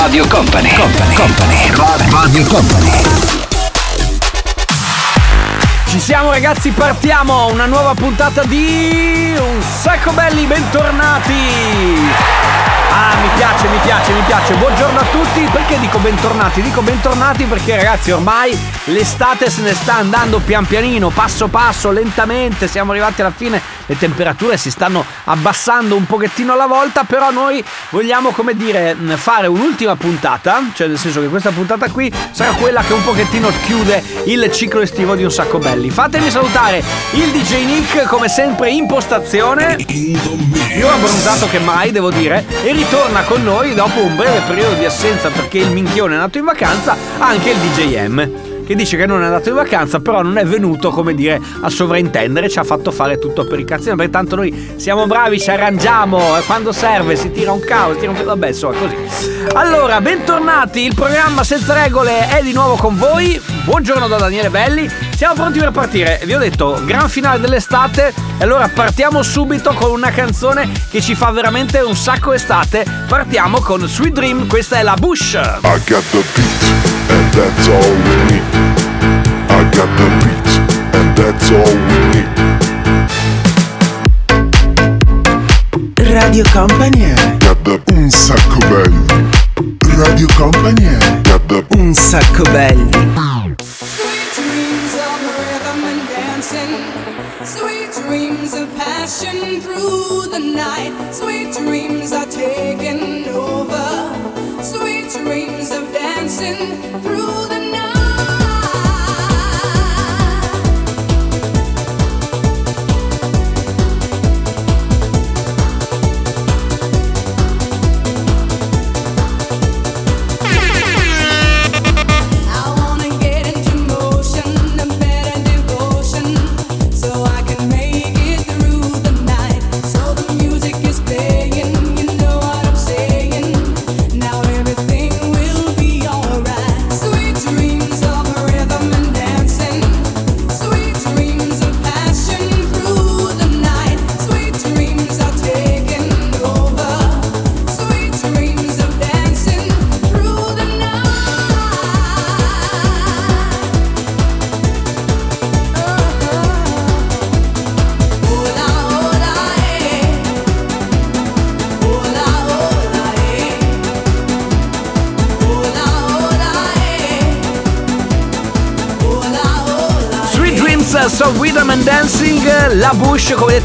Radio Company, Company, Company, Radio Company. Ci siamo ragazzi, partiamo! Una nuova puntata di Un sacco belli, bentornati! Ah, mi piace, mi piace, mi piace. Buongiorno a tutti. Perché dico bentornati? Dico bentornati perché ragazzi ormai l'estate se ne sta andando pian pianino, passo passo, lentamente. Siamo arrivati alla fine, le temperature si stanno abbassando un pochettino alla volta, però noi vogliamo, come dire, fare un'ultima puntata, cioè nel senso che questa puntata qui sarà quella che un pochettino chiude il ciclo estivo di Un sacco belli. Fatemi salutare il DJ Nick come sempre in postazione. Più abbronzato che mai, devo dire, e ritorna con noi dopo un breve periodo di assenza perché il minchione è andato in vacanza, anche il DJ M che dice che non è andato in vacanza, però non è venuto, come dire, a sovraintendere, ci ha fatto fare tutto per i cazzi, perché tanto noi siamo bravi, ci arrangiamo, e quando serve si tira un caos, si tira un... vabbè, insomma, così. Allora, bentornati, il programma Senza Regole è di nuovo con voi, buongiorno da Daniele Belli, siamo pronti per partire, vi ho detto, gran finale dell'estate, e allora partiamo subito con una canzone che ci fa veramente un sacco estate, partiamo con Sweet Dream, questa è la Bush. I got the beat, and that's all we need. I got the beat, and that's all we need. Radio Company the un sacco belli. Radio Company the un sacco belli. Through the night. Sweet dreams are taking over. Sweet dreams of dancing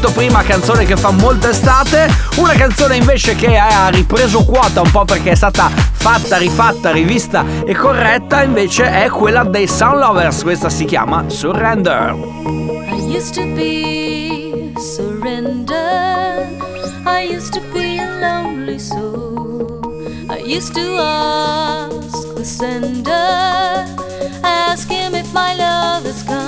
detto prima, canzone che fa molta estate, una canzone invece che ha ripreso quota un po' perché è stata fatta, rifatta, rivista e corretta, invece è quella dei Sound Lovers, questa si chiama Surrender. I used to be surrender. I used to be a lonely soul. I used to ask the sender, ask him if my love has come.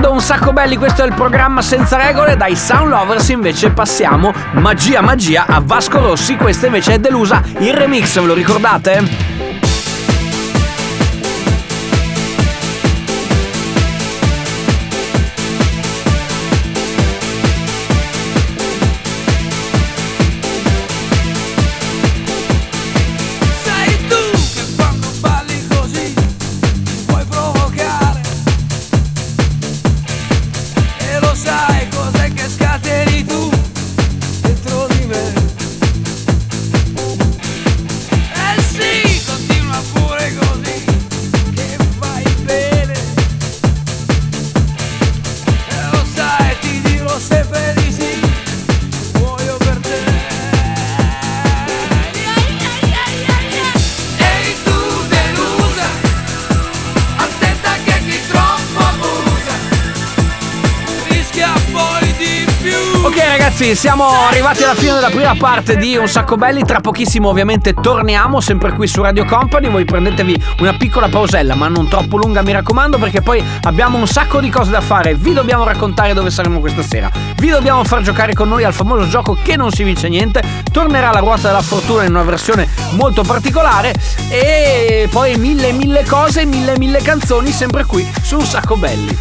Ascoltando un sacco belli, questo è il programma senza regole. Dai Sound Lovers invece passiamo magia magia a Vasco Rossi. Questa invece è delusa il remix, ve lo ricordate? Ragazzi, siamo arrivati alla fine della prima parte di Un sacco belli, tra pochissimo ovviamente torniamo sempre qui su Radio Company, voi prendetevi una piccola pausella ma non troppo lunga mi raccomando perché poi abbiamo un sacco di cose da fare, vi dobbiamo raccontare dove saremo questa sera, vi dobbiamo far giocare con noi al famoso gioco che non si vince niente, tornerà la ruota della fortuna in una versione molto particolare. E poi mille mille cose, mille mille canzoni sempre qui su Un sacco belli.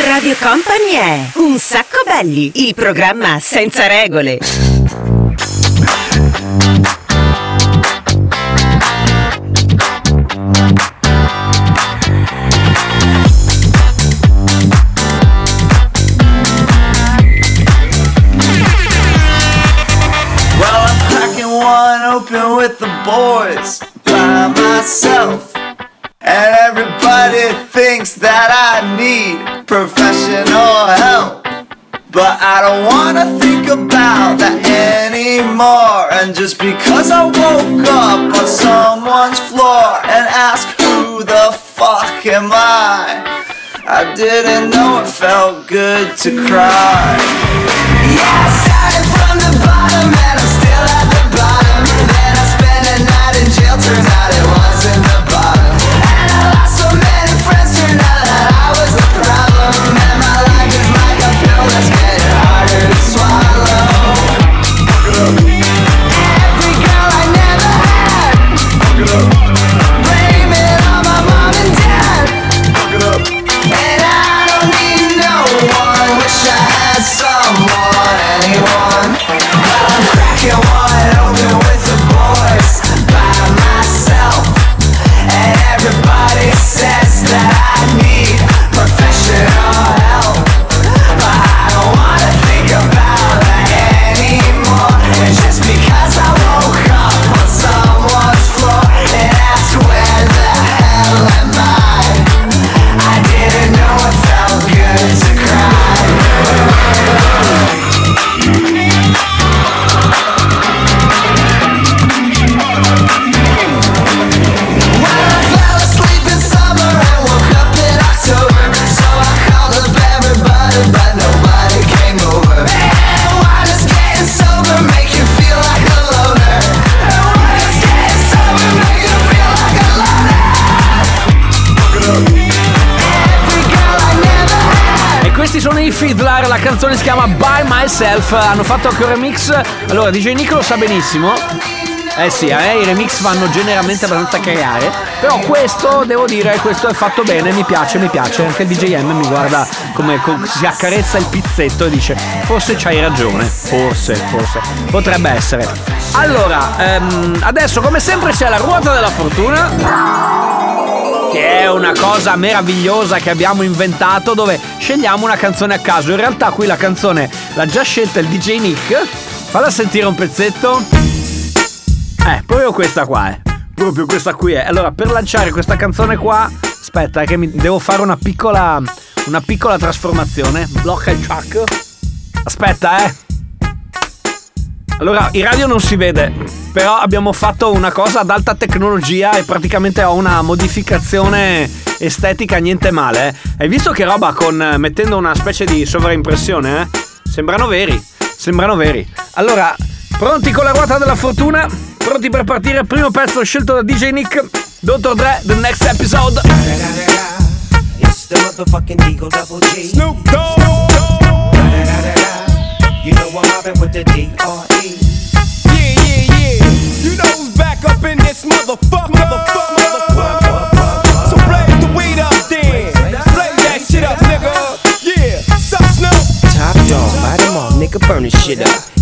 Radio Company è Un sacco belli, il programma senza regole. Well, I'm cracking one open with the boys by myself. And everybody thinks that professional help. But I don't wanna think about that anymore. And just because I woke up on someone's floor and asked who the fuck am I? I didn't know it felt good to cry. Yeah, I started from the bottom and I'm still at canzone si chiama By Myself, hanno fatto anche un remix. Allora, DJ Nick lo sa benissimo. Eh sì, eh, i remix vanno generalmente abbastanza a creare. Però questo, devo dire, questo è fatto bene, mi piace, mi piace. Anche il DJM mi guarda come co- si accarezza il pizzetto e dice: Forse c'hai ragione, forse, forse. Potrebbe essere. Allora, ehm, adesso come sempre c'è la ruota della fortuna che è una cosa meravigliosa che abbiamo inventato dove scegliamo una canzone a caso. In realtà qui la canzone l'ha già scelta il DJ Nick. Falla sentire un pezzetto. Eh, proprio questa qua è. Proprio questa qui è. Allora, per lanciare questa canzone qua, aspetta che mi devo fare una piccola una piccola trasformazione. Blocca il track. Aspetta, eh. Allora, in radio non si vede, però abbiamo fatto una cosa ad alta tecnologia e praticamente ho una modificazione estetica niente male. eh. Hai visto che roba con mettendo una specie di sovraimpressione, eh? Sembrano veri, sembrano veri. Allora, pronti con la ruota della fortuna? Pronti per partire? Primo pezzo scelto da DJ Nick. Dr. Dre, the next episode. It's the motherfucking Eagle Double G. Snoop Dogg. You know I'm with the D.R.E. You know who's back up in this motherfucker. Motherfucker, motherfucker. So blaze the weed up then. Blaze that shit up, nigga. Yeah. Top dog, nigga, burn this shit up.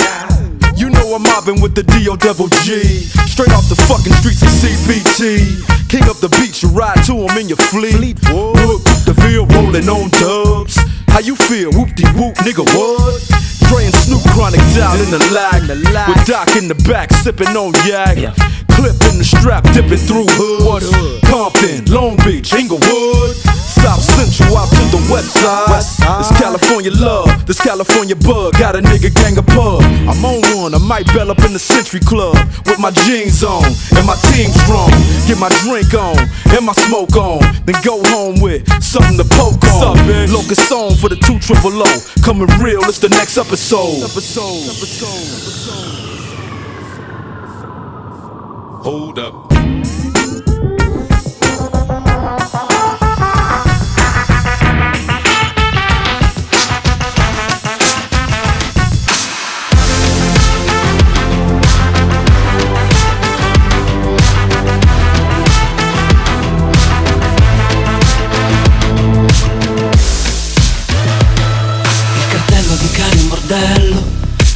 I'm mobbing with the D.O. double G. Straight off the fucking streets of CBT. King up the beach, you ride to him in your fleet. Look, the Ville rolling on dubs. How you feel? Whoop de whoop, nigga, what? Dre and Snoop chronic down in the lag. With Doc in the back, sipping on yak. Clip in the strap, dipping through hood. Compton, Long Beach, Inglewood. South Central out to the west side. This California love, this California bug. Got a nigga gang of pub. I'm on one, I might bell up in the Century Club. With my jeans on and my team strong. Get my drink on and my smoke on. Then go home with something to poke on. Locust song for the two triple O. Coming real, it's the next episode. Episode, episode, episode. Hold up.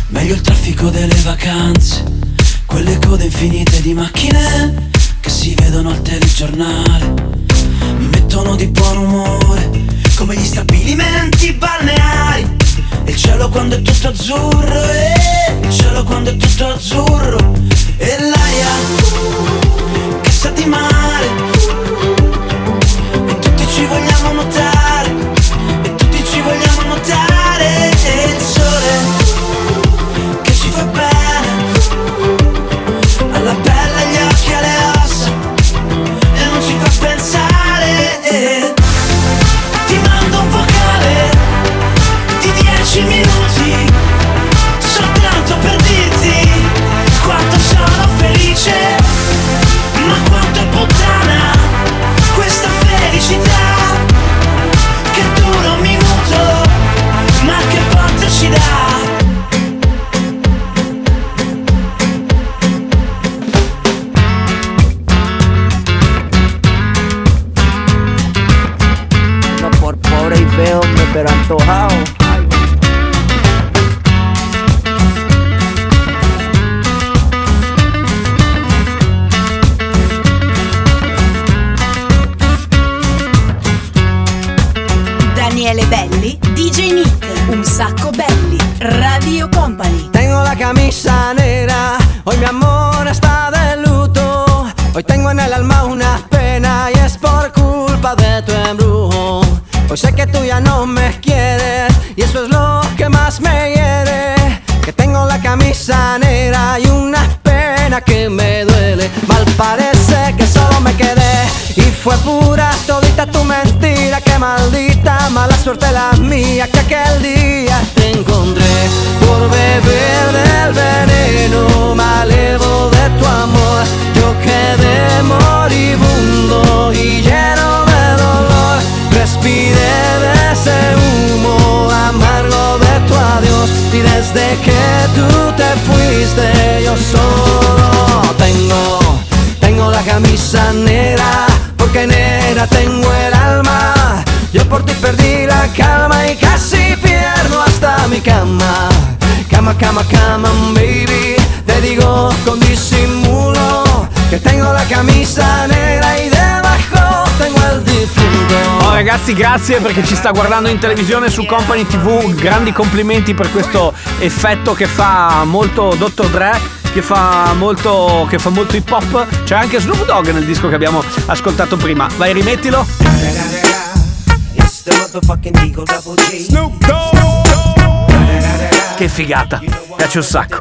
Meglio il traffico delle vacanze, quelle code infinite di macchine che si vedono al telegiornale, mi mettono di buon umore, come gli stabilimenti balneari, e il cielo quando è tutto azzurro, e il cielo quando è tutto azzurro, e l'aria che sa di mare, e tutti ci vogliamo notare maldita mala suerte la mía que aquel día te encontré por beber del veneno malevo de tu amor. Yo quedé moribundo y lleno de dolor. Respiré de ese humo amargo de tu adiós y desde que tú te fuiste yo solo tengo tengo la camisa negra porque negra tengo el alma yo por ti perdí la calma y casi cama Cama, cama, cama, baby Te digo con disimulo Que tengo la camisa negra y debajo tengo el difunto Oh ragazzi grazie perché ci sta guardando in televisione su Company TV Grandi complimenti per questo effetto che fa molto Dr. Dre che fa molto, che fa molto hip hop. C'è anche Snoop Dogg nel disco che abbiamo ascoltato prima. Vai rimettilo the motherfucking Eagle Double G. Che figata, piace un sacco.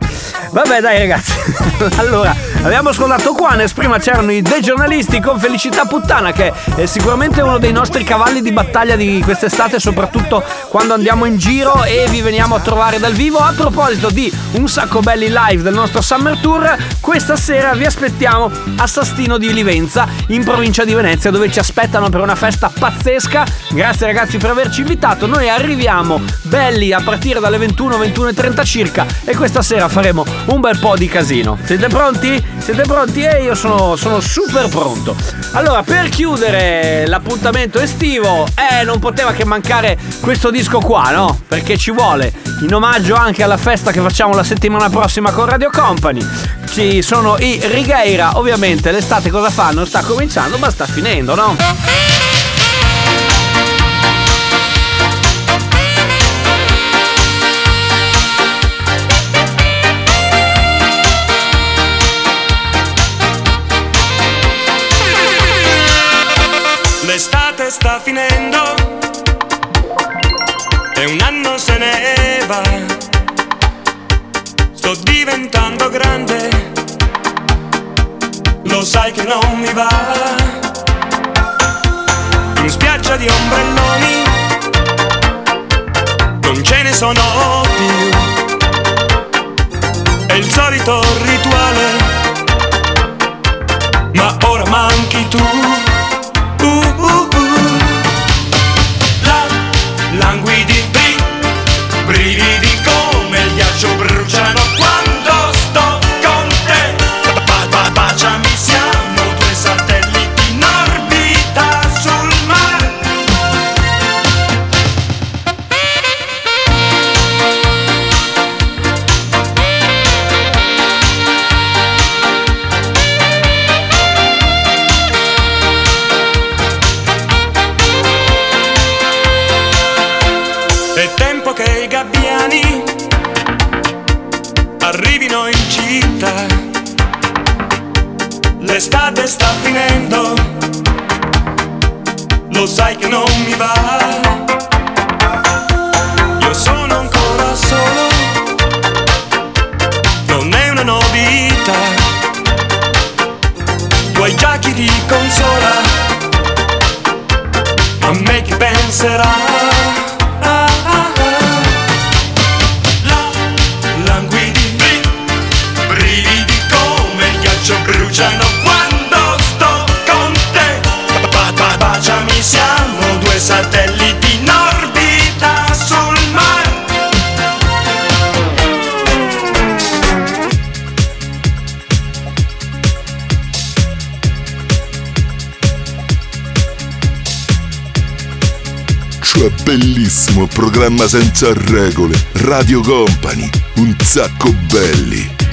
Vabbè dai ragazzi, allora abbiamo ascoltato Quanes, prima c'erano i dei giornalisti con Felicità Puttana che è sicuramente uno dei nostri cavalli di battaglia di quest'estate, soprattutto quando andiamo in giro e vi veniamo a trovare dal vivo. A proposito di un sacco belli live del nostro Summer Tour, questa sera vi aspettiamo a Sastino di Livenza in provincia di Venezia dove ci aspettano per una festa pazzesca. Grazie ragazzi per averci invitato, noi arriviamo belli a partire dalle 21, 21.30 circa e questa sera faremo un bel po' di casino. Siete pronti? Siete pronti? E io sono, sono super pronto. Allora, per chiudere l'appuntamento estivo, eh, non poteva che mancare questo disco qua, no? Perché ci vuole, in omaggio anche alla festa che facciamo la settimana prossima con Radio Company. Ci sono i Righeira, ovviamente l'estate cosa fanno? Sta cominciando, ma sta finendo, no? Non mi va. In spiaggia di ombrelloni, non ce ne sono più. È il solito rituale, ma ora manchi tu. Bellissimo programma senza regole. Radio Company, un sacco belli.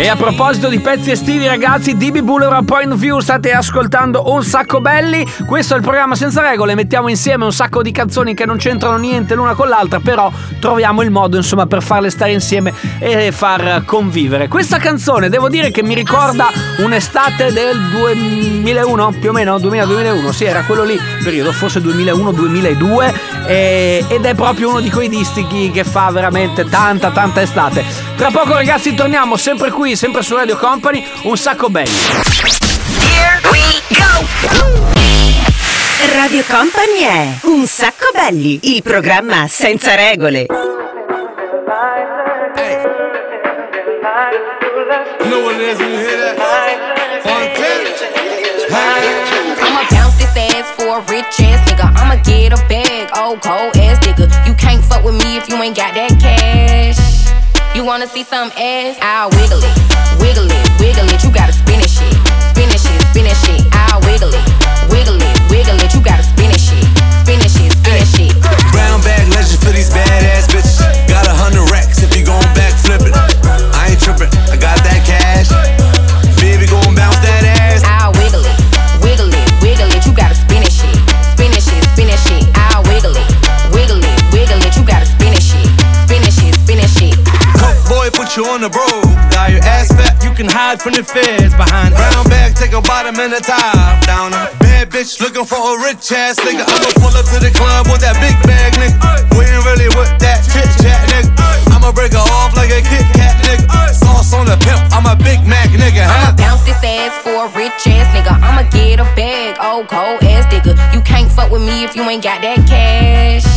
E a proposito di pezzi estivi, ragazzi, DB Boulevard Point View, state ascoltando un sacco belli. Questo è il programma senza regole. Mettiamo insieme un sacco di canzoni che non c'entrano niente l'una con l'altra, però troviamo il modo, insomma, per farle stare insieme e far convivere. Questa canzone, devo dire che mi ricorda un'estate del 2001, più o meno 2000-2001, sì, era quello lì, periodo forse 2001-2002, e- ed è proprio uno di quei distichi che fa veramente tanta, tanta estate. Tra poco, ragazzi, torniamo sempre qui, sempre su Radio Company, un sacco belli. Radio Company è Un sacco belli, il programma senza regole. You know what it is when you hear that? I'ma bounce this ass for a rich ass nigga. I'ma get a bag, oh cold ass nigga. You can't fuck with me if you ain't got that wanna see some ass? I'll wiggle it, on the road. Got your ass fat, you can hide from the feds behind. Brown bag, take a bottom and a top down. Bad bitch looking for a rich ass nigga. I'ma pull up to the club with that big bag, nigga. We ain't really with that chit chat, nigga. I'ma break her off like a Kit Kat, nigga. Sauce on the pimp, I'm a Big Mac, nigga. I'ma bounce this ass for a rich ass nigga. I'ma get a bag, old cold ass nigga. You can't fuck with me if you ain't got that cash.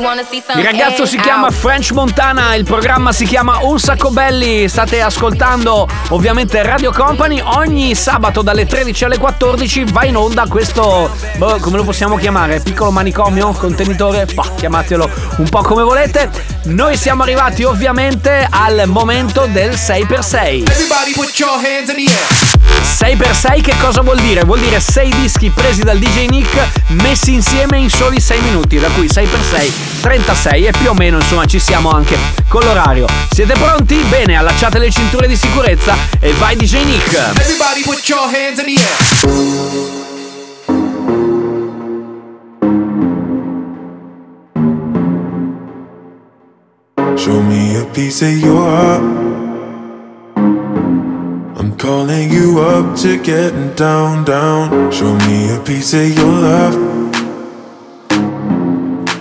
Il ragazzo si chiama French Montana, il programma si chiama Un sacco belli. State ascoltando ovviamente Radio Company. Ogni sabato dalle 13 alle 14 va in onda questo, boh, come lo possiamo chiamare? Piccolo manicomio, contenitore? Bah, chiamatelo un po' come volete. Noi siamo arrivati ovviamente al momento del 6x6. Everybody put your hands in the air. 6x6 che cosa vuol dire? Vuol dire 6 dischi presi dal DJ Nick messi insieme in soli 6 minuti, da cui 6x6 36 e più o meno insomma ci siamo anche con l'orario. Siete pronti? Bene, allacciate le cinture di sicurezza e vai DJ Nick. Everybody put your hands in the air. Show me a piece of your heart. I'm calling you up to getting down, down. Show me a piece of your love.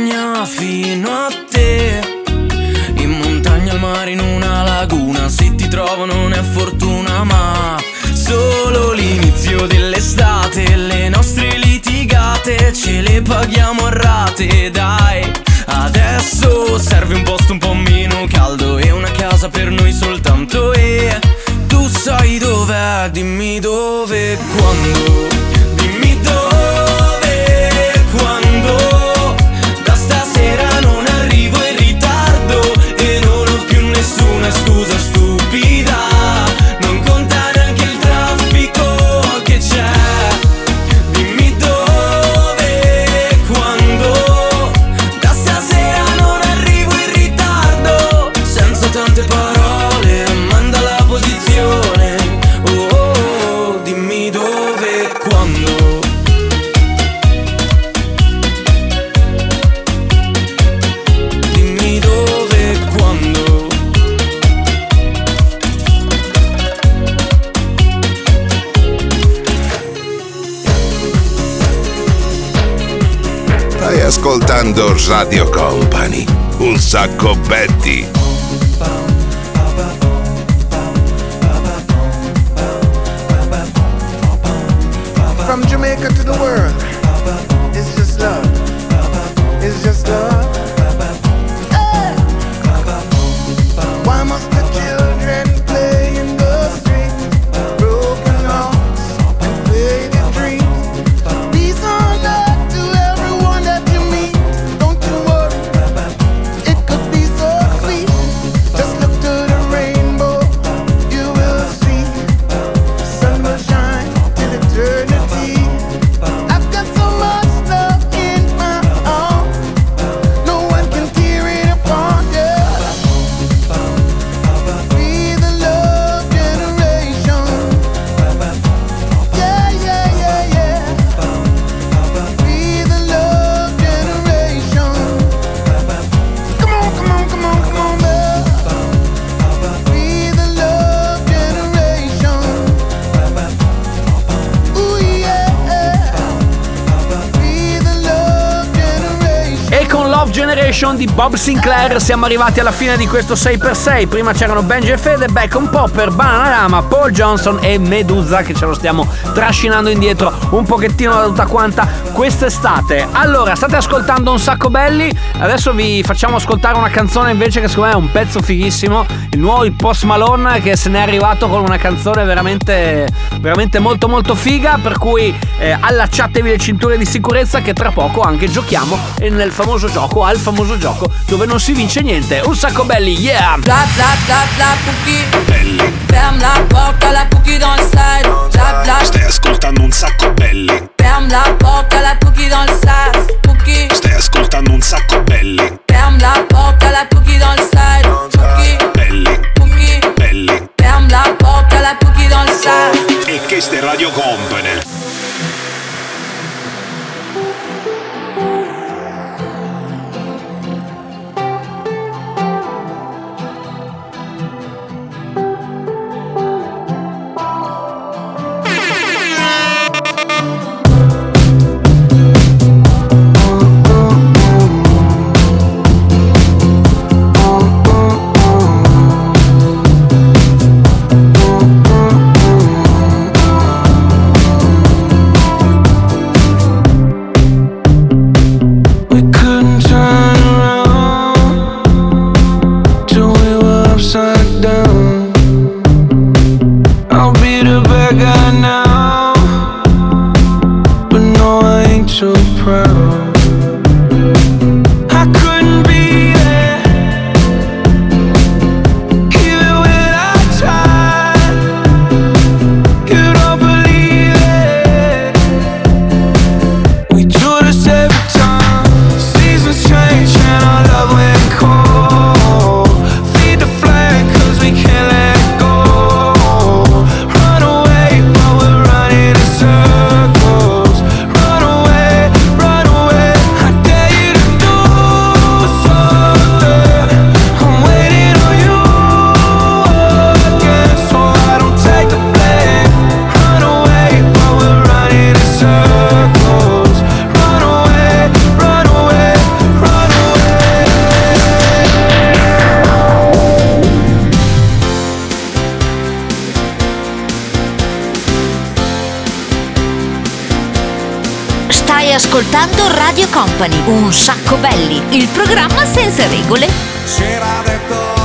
Accompagna fino a te. In montagna, al mare, in una laguna, se ti trovo non è fortuna ma solo l'inizio dell'estate. Le nostre litigate ce le paghiamo a rate, dai. Adesso serve un posto un po' meno caldo e una casa per noi soltanto e tu sai dov'è, dimmi dove quando. Radio Company, un sacco Betty. Generation di Bob Sinclair siamo arrivati alla fine di questo 6x6. Prima c'erano Benji e Fede, Bacon Popper, Bananarama, Paul Johnson e Medusa che ce lo stiamo trascinando indietro un pochettino da tutta quanta quest'estate. Allora, state ascoltando un sacco belli. Adesso vi facciamo ascoltare una canzone invece che secondo me è un pezzo fighissimo. Il nuovo Post Malone che se n'è arrivato con una canzone veramente, veramente molto molto figa. Per cui eh, allacciatevi le cinture di sicurezza che tra poco anche giochiamo nel famoso gioco al famoso gioco dove non si vince niente. Un sacco belli, yeah! Bla bla bla bla Ferme la porta, la Pookie dans le side Bla bla Stai ascoltando un sacco belli. Ferme la porta, la Pookie dans le side Pookie Stai ascoltando un sacco belli. Ferme la porta, la Pookie dans le side Pookie Belli. Pookie Belli. Ferme la porta, la Pookie dans le side E che ste Radio Company. Ascoltando Radio Company, un sacco belli, il programma senza regole. C'era detto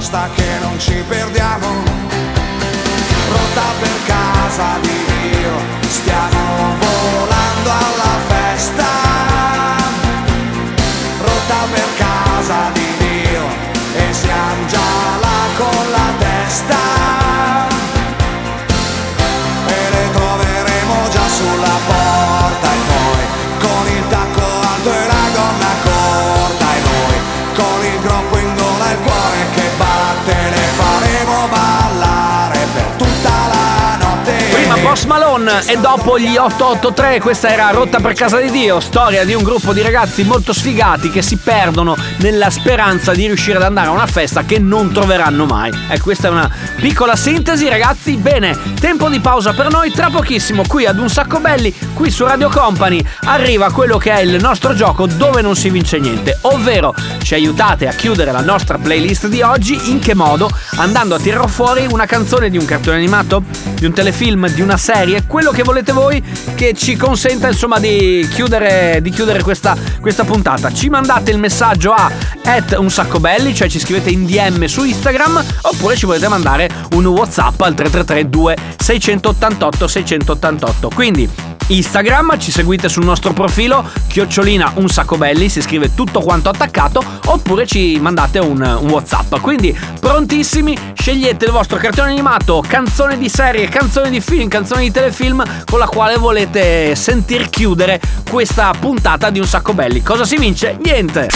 Basta che non ci perdiamo. Pronta per casa di Dio Stiamo Malone e dopo gli 883, questa era Rotta per casa di Dio, storia di un gruppo di ragazzi molto sfigati che si perdono nella speranza di riuscire ad andare a una festa che non troveranno mai. E questa è una piccola sintesi ragazzi, bene, tempo di pausa per noi, tra pochissimo qui ad Un Sacco Belli, qui su Radio Company, arriva quello che è il nostro gioco dove non si vince niente, ovvero ci aiutate a chiudere la nostra playlist di oggi, in che modo? Andando a tirare fuori una canzone di un cartone animato, di un telefilm, di una serie, quello che volete voi che ci consenta insomma di chiudere, di chiudere questa, questa puntata. Ci mandate il messaggio a un sacco belli, cioè ci scrivete in DM su Instagram, oppure ci potete mandare un WhatsApp al 3332 688 688. Quindi Instagram, ci seguite sul nostro profilo, chiocciolina un sacco belli, si scrive tutto quanto attaccato, oppure ci mandate un, un WhatsApp. Quindi prontissimi, scegliete il vostro cartone animato, canzone di serie, canzone di film, canzone di telefilm con la quale volete sentir chiudere questa puntata di un sacco belli. Cosa si vince? Niente!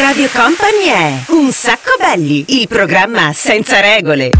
Radio Company è Un sacco belli, il programma senza regole.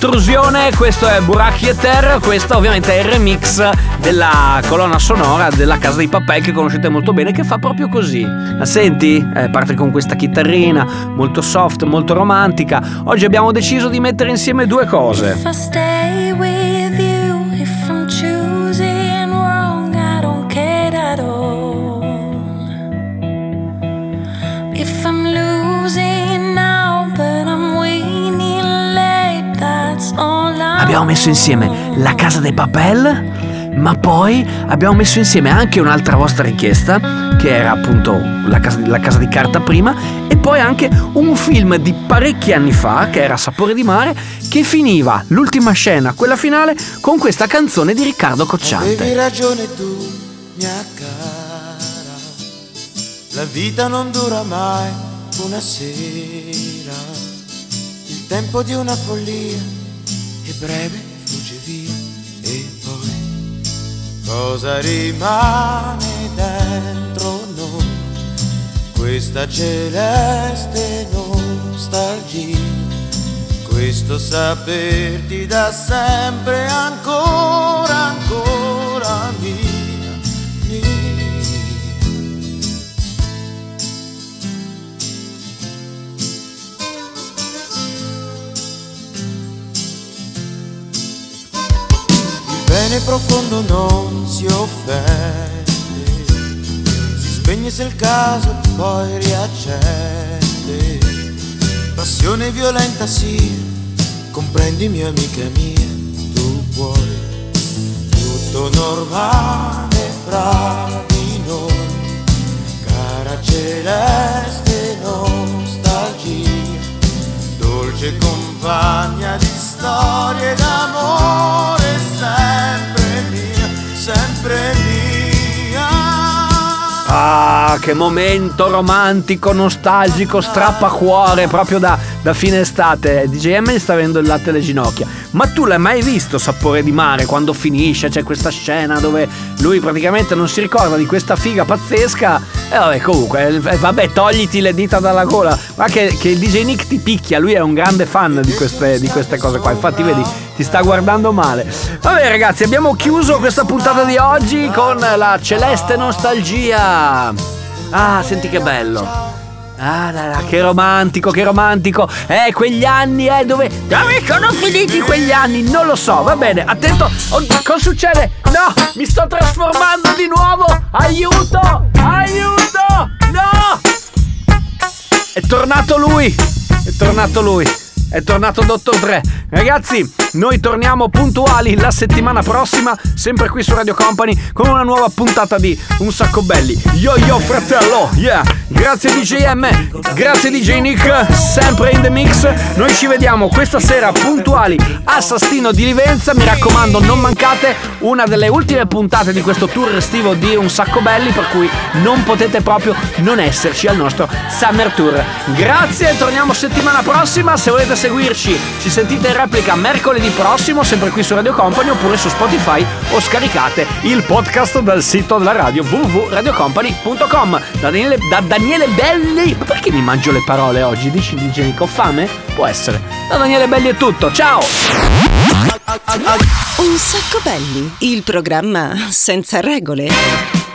Intrusione, questo è Buracchi e Ter, questo ovviamente è il remix della colonna sonora della Casa dei Papel che conoscete molto bene, che fa proprio così. La senti? Eh, parte con questa chitarrina molto soft, molto romantica. Oggi abbiamo deciso di mettere insieme due cose. If I stay with Abbiamo messo insieme la Casa dei Papel, ma poi abbiamo messo insieme anche un'altra vostra richiesta, che era appunto la casa, la casa di carta prima, e poi anche un film di parecchi anni fa, che era Sapore di mare, che finiva l'ultima scena, quella finale, con questa canzone di Riccardo Avevi Cocciante. ragione tu, mia cara. La vita non dura mai una sera. Il tempo di una follia breve, fugge via. E poi cosa rimane dentro noi? Questa celeste nostalgia. Questo saperti da sempre ancora, ancora mia, bene profondo non si offende, si spegne se il caso poi riaccende. Passione violenta sia, comprendimi amica mia, tu puoi. Tutto normale fra di noi, cara celeste nostalgia, dolce compagna di storie d'amore, sempre mia, sempre mia. Ah, che momento romantico, nostalgico, strappacuore, proprio da, da fine estate. DJM sta avendo il latte alle ginocchia. Ma tu l'hai mai visto Sapore di mare quando finisce? C'è questa scena dove lui praticamente non si ricorda di questa figa pazzesca. E vabbè, comunque, eh, vabbè, togliti le dita dalla gola. Guarda che, che il DJ Nick ti picchia, lui è un grande fan di queste, di queste cose qua. Infatti, vedi, ti sta guardando male. Vabbè, ragazzi, abbiamo chiuso questa puntata di oggi con la celeste nostalgia. Ah, senti che bello. Ah, là, là, che romantico, che romantico. Eh, quegli anni, eh, dove. Dove sono finiti quegli anni? Non lo so, va bene. Attento. Oh, cosa succede? No, mi sto trasformando di nuovo. Aiuto! Aiuto! No! È tornato lui. È tornato lui. È tornato Dottor Dre. Ragazzi, noi torniamo puntuali la settimana prossima, sempre qui su Radio Company, con una nuova puntata di Un sacco belli. Yo yo fratello, yeah! Grazie DJM, grazie DJ Nick, sempre in the mix. Noi ci vediamo questa sera puntuali a Sastino di Livenza. Mi raccomando, non mancate una delle ultime puntate di questo tour estivo di Un sacco belli, per cui non potete proprio non esserci al nostro Summer Tour. Grazie, torniamo settimana prossima. Se volete seguirci, ci sentite in replica mercoledì prossimo, sempre qui su Radio Company oppure su Spotify o scaricate il podcast dal sito della radio www.radiocompany.com. Da Daniele, da Daniele Belli. Ma perché mi mangio le parole oggi? Dici di Nico, ho fame? Può essere. Da Daniele Belli è tutto. Ciao! Un sacco belli, il programma senza regole.